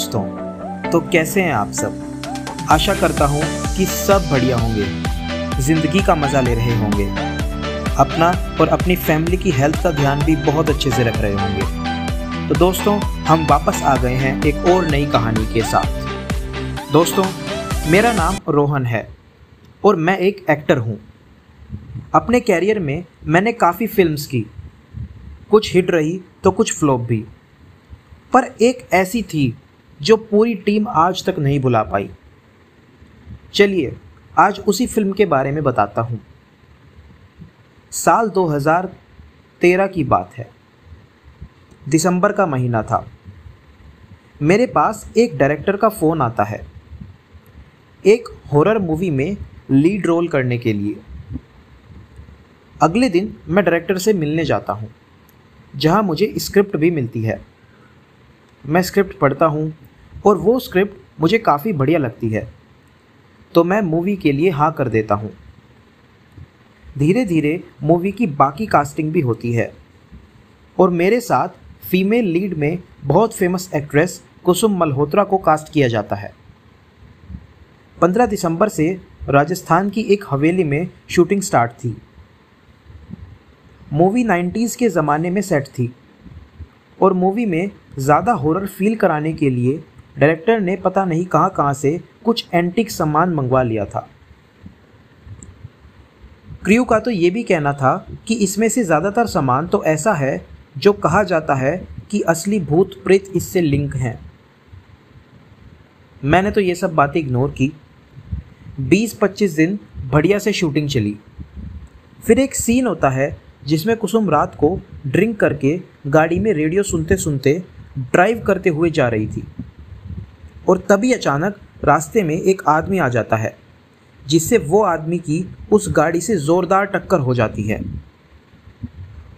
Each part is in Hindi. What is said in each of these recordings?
दोस्तों तो कैसे हैं आप सब? आशा करता हूँ कि सब बढ़िया होंगे। ज़िंदगी का मज़ा ले रहे होंगे। अपना और अपनी फैमिली की हेल्थ का ध्यान भी बहुत अच्छे से रख रहे होंगे। तो दोस्तों, हम वापस आ गए हैं एक और नई कहानी के साथ। दोस्तों, मेरा नाम रोहन है और मैं एक एक्टर हूँ। अपने कैरियर में मैंने काफ़ी फिल्म्स की। कुछ हिट रही तो कुछ फ्लॉप भी। पर एक ऐसी थी जो पूरी टीम आज तक नहीं बुला पाई। चलिए, आज उसी फ़िल्म के बारे में बताता हूँ। साल 2013 की बात है। दिसंबर का महीना था। मेरे पास एक डायरेक्टर का फ़ोन आता है। एक हॉरर मूवी में लीड रोल करने के लिए। अगले दिन मैं डायरेक्टर से मिलने जाता हूँ, जहाँ मुझे स्क्रिप्ट भी मिलती है। मैं स्क्रिप्ट पढ़ता हूँ और वो स्क्रिप्ट मुझे काफ़ी बढ़िया लगती है। तो मैं मूवी के लिए हाँ कर देता हूँ। धीरे धीरे मूवी की बाकी कास्टिंग भी होती है। और मेरे साथ फीमेल लीड में बहुत फ़ेमस एक्ट्रेस कुसुम मल्होत्रा को कास्ट किया जाता है। 15 दिसंबर से राजस्थान की एक हवेली में शूटिंग स्टार्ट थी। मूवी 90s के ज़माने में सेट थी। और मूवी में ज़्यादा हॉरर फील कराने के लिए डायरेक्टर ने पता नहीं कहाँ कहाँ से कुछ एंटिक सामान मंगवा लिया था। क्रियो का तो ये भी कहना था कि इसमें से ज़्यादातर सामान तो ऐसा है जो कहा जाता है कि असली भूत प्रेत इससे लिंक हैं। मैंने तो ये सब बातें इग्नोर की। 20-25 दिन बढ़िया से शूटिंग चली। फिर एक सीन होता है जिसमें कुसुम रात को ड्रिंक करके गाड़ी में रेडियो सुनते सुनते ड्राइव करते हुए जा रही थी। और तभी अचानक रास्ते में एक आदमी आ जाता है, जिससे वो आदमी की उस गाड़ी से ज़ोरदार टक्कर हो जाती है।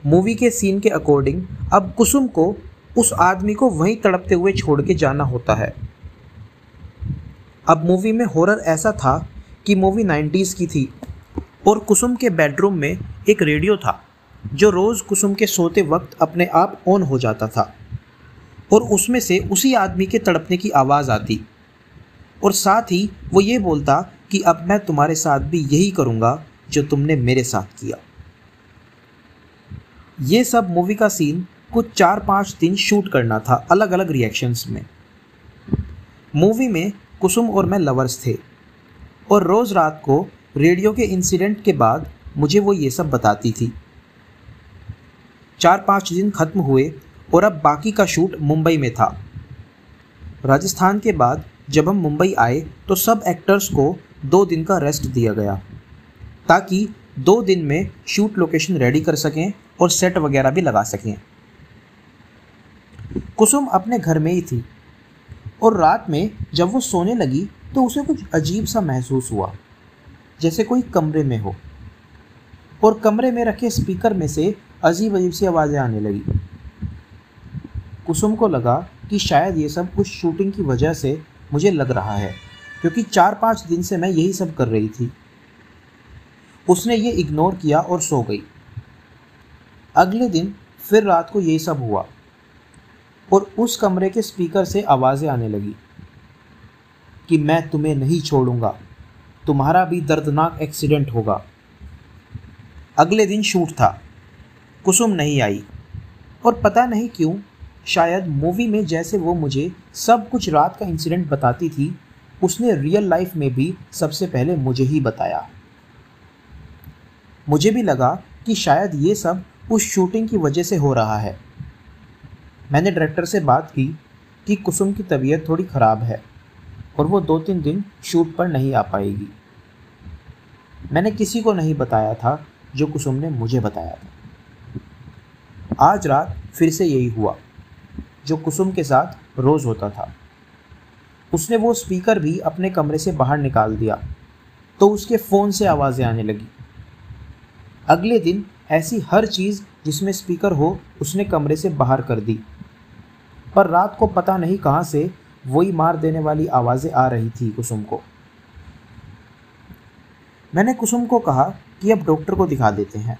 मूवी के सीन के अकॉर्डिंग अब कुसुम को उस आदमी को वहीं तड़पते हुए छोड़ के जाना होता है। अब मूवी में हॉरर ऐसा था कि मूवी 90s की थी और कुसुम के बेडरूम में एक रेडियो था, जो रोज़ कुसुम के सोते वक्त अपने आप ऑन हो जाता था। और उसमें से उसी आदमी के तड़पने की आवाज़ आती। और साथ ही वो ये बोलता कि अब मैं तुम्हारे साथ भी यही करूँगा जो तुमने मेरे साथ किया। ये सब मूवी का सीन कुछ चार पाँच दिन शूट करना था अलग अलग रिएक्शंस में। मूवी में कुसुम और मैं लवर्स थे। और रोज़ रात को रेडियो के इंसिडेंट के बाद मुझे वो ये सब बताती थी। चार पाँच दिन ख़त्म हुए और अब बाकी का शूट मुंबई में था। राजस्थान के बाद जब हम मुंबई आए तो सब एक्टर्स को दो दिन का रेस्ट दिया गया, ताकि दो दिन में शूट लोकेशन रेडी कर सकें और सेट वगैरह भी लगा सकें। कुसुम अपने घर में ही थी और रात में जब वो सोने लगी तो उसे कुछ अजीब सा महसूस हुआ, जैसे कोई कमरे में हो और कमरे में रखे स्पीकर में से अजीब अजीब सी आवाज़ें आने लगी। कुसुम को लगा कि शायद ये सब कुछ शूटिंग की वजह से मुझे लग रहा है, क्योंकि चार पाँच दिन से मैं यही सब कर रही थी। उसने ये इग्नोर किया और सो गई। अगले दिन फिर रात को यही सब हुआ और उस कमरे के स्पीकर से आवाज़ें आने लगी कि मैं तुम्हें नहीं छोड़ूँगा, तुम्हारा भी दर्दनाक एक्सीडेंट होगा। अगले दिन शूट था। कुसुम नहीं आई और पता नहीं क्यों शायद मूवी में जैसे वो मुझे सब कुछ रात का इंसिडेंट बताती थी, उसने रियल लाइफ में भी सबसे पहले मुझे ही बताया। मुझे भी लगा कि शायद ये सब उस शूटिंग की वजह से हो रहा है। मैंने डायरेक्टर से बात की कि कुसुम की तबीयत थोड़ी ख़राब है और वो दो तीन दिन शूट पर नहीं आ पाएगी। मैंने किसी को नहीं बताया था जो कुसुम ने मुझे बताया था। आज रात फिर से यही हुआ। जो कुसुम के साथ रोज़ होता था। उसने वो स्पीकर भी अपने कमरे से बाहर निकाल दिया तो उसके फ़ोन से आवाज़ें आने लगी। अगले दिन ऐसी हर चीज़ जिसमें स्पीकर हो, उसने कमरे से बाहर कर दी। पर रात को पता नहीं कहाँ से वही मार देने वाली आवाज़ें आ रही थी कुसुम को। मैंने कुसुम को कहा कि अब डॉक्टर को दिखा देते हैं।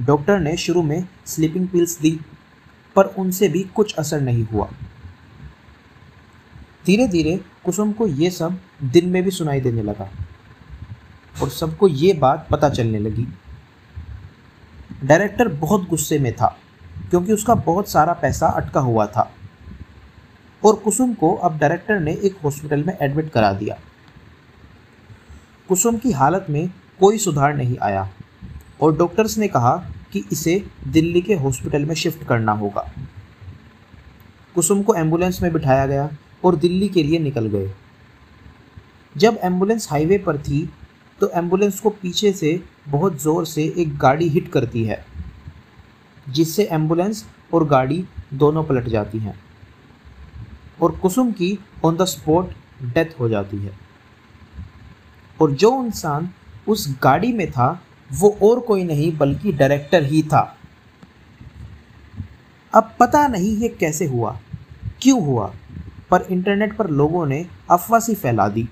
डॉक्टर ने शुरू में स्लीपिंग पिल्स दी पर उनसे भी कुछ असर नहीं हुआ। धीरे धीरे कुसुम को ये सब दिन में भी सुनाई देने लगा और सबको ये बात पता चलने लगी। डायरेक्टर बहुत गुस्से में था, क्योंकि उसका बहुत सारा पैसा अटका हुआ था और कुसुम को अब डायरेक्टर ने एक हॉस्पिटल में एडमिट करा दिया। कुसुम की हालत में कोई सुधार नहीं आया और डॉक्टर्स ने कहा कि इसे दिल्ली के हॉस्पिटल में शिफ्ट करना होगा। कुसुम को एंबुलेंस में बिठाया गया और दिल्ली के लिए निकल गए। जब एंबुलेंस हाईवे पर थी तो एंबुलेंस को पीछे से बहुत ज़ोर से एक गाड़ी हिट करती है, जिससे एंबुलेंस और गाड़ी दोनों पलट जाती हैं और कुसुम की ऑन द स्पॉट डेथ हो जाती है। और जो इंसान उस गाड़ी में था वो और कोई नहीं, बल्कि डायरेक्टर ही था। अब पता नहीं ये कैसे हुआ, क्यों हुआ, पर इंटरनेट पर लोगों ने अफवाह सी फैला दी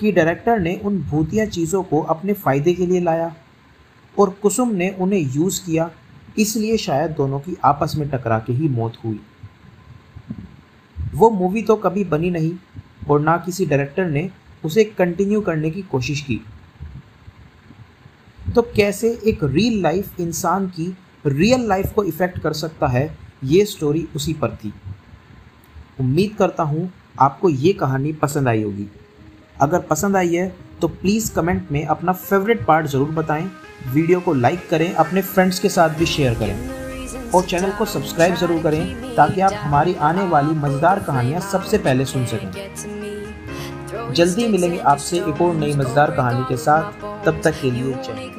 कि डायरेक्टर ने उन भूतिया चीज़ों को अपने फ़ायदे के लिए लाया और कुसुम ने उन्हें यूज़ किया, इसलिए शायद दोनों की आपस में टकरा के ही मौत हुई। वो मूवी तो कभी बनी नहीं और ना किसी डायरेक्टर ने उसे कंटिन्यू करने की कोशिश की। तो कैसे एक रियल लाइफ इंसान की रियल लाइफ को इफ़ेक्ट कर सकता है, ये स्टोरी उसी पर थी। उम्मीद करता हूँ आपको ये कहानी पसंद आई होगी। अगर पसंद आई है तो प्लीज़ कमेंट में अपना फेवरेट पार्ट ज़रूर बताएँ वीडियो को लाइक करें, अपने फ्रेंड्स के साथ भी शेयर करें। और चैनल को सब्सक्राइब ज़रूर करें, ताकि आप हमारी आने वाली मज़ेदार कहानियाँ सबसे पहले सुन सकें। जल्दी मिलेंगे आपसे एक और नई मज़ेदार कहानी के साथ। तब तक के लिए चैनल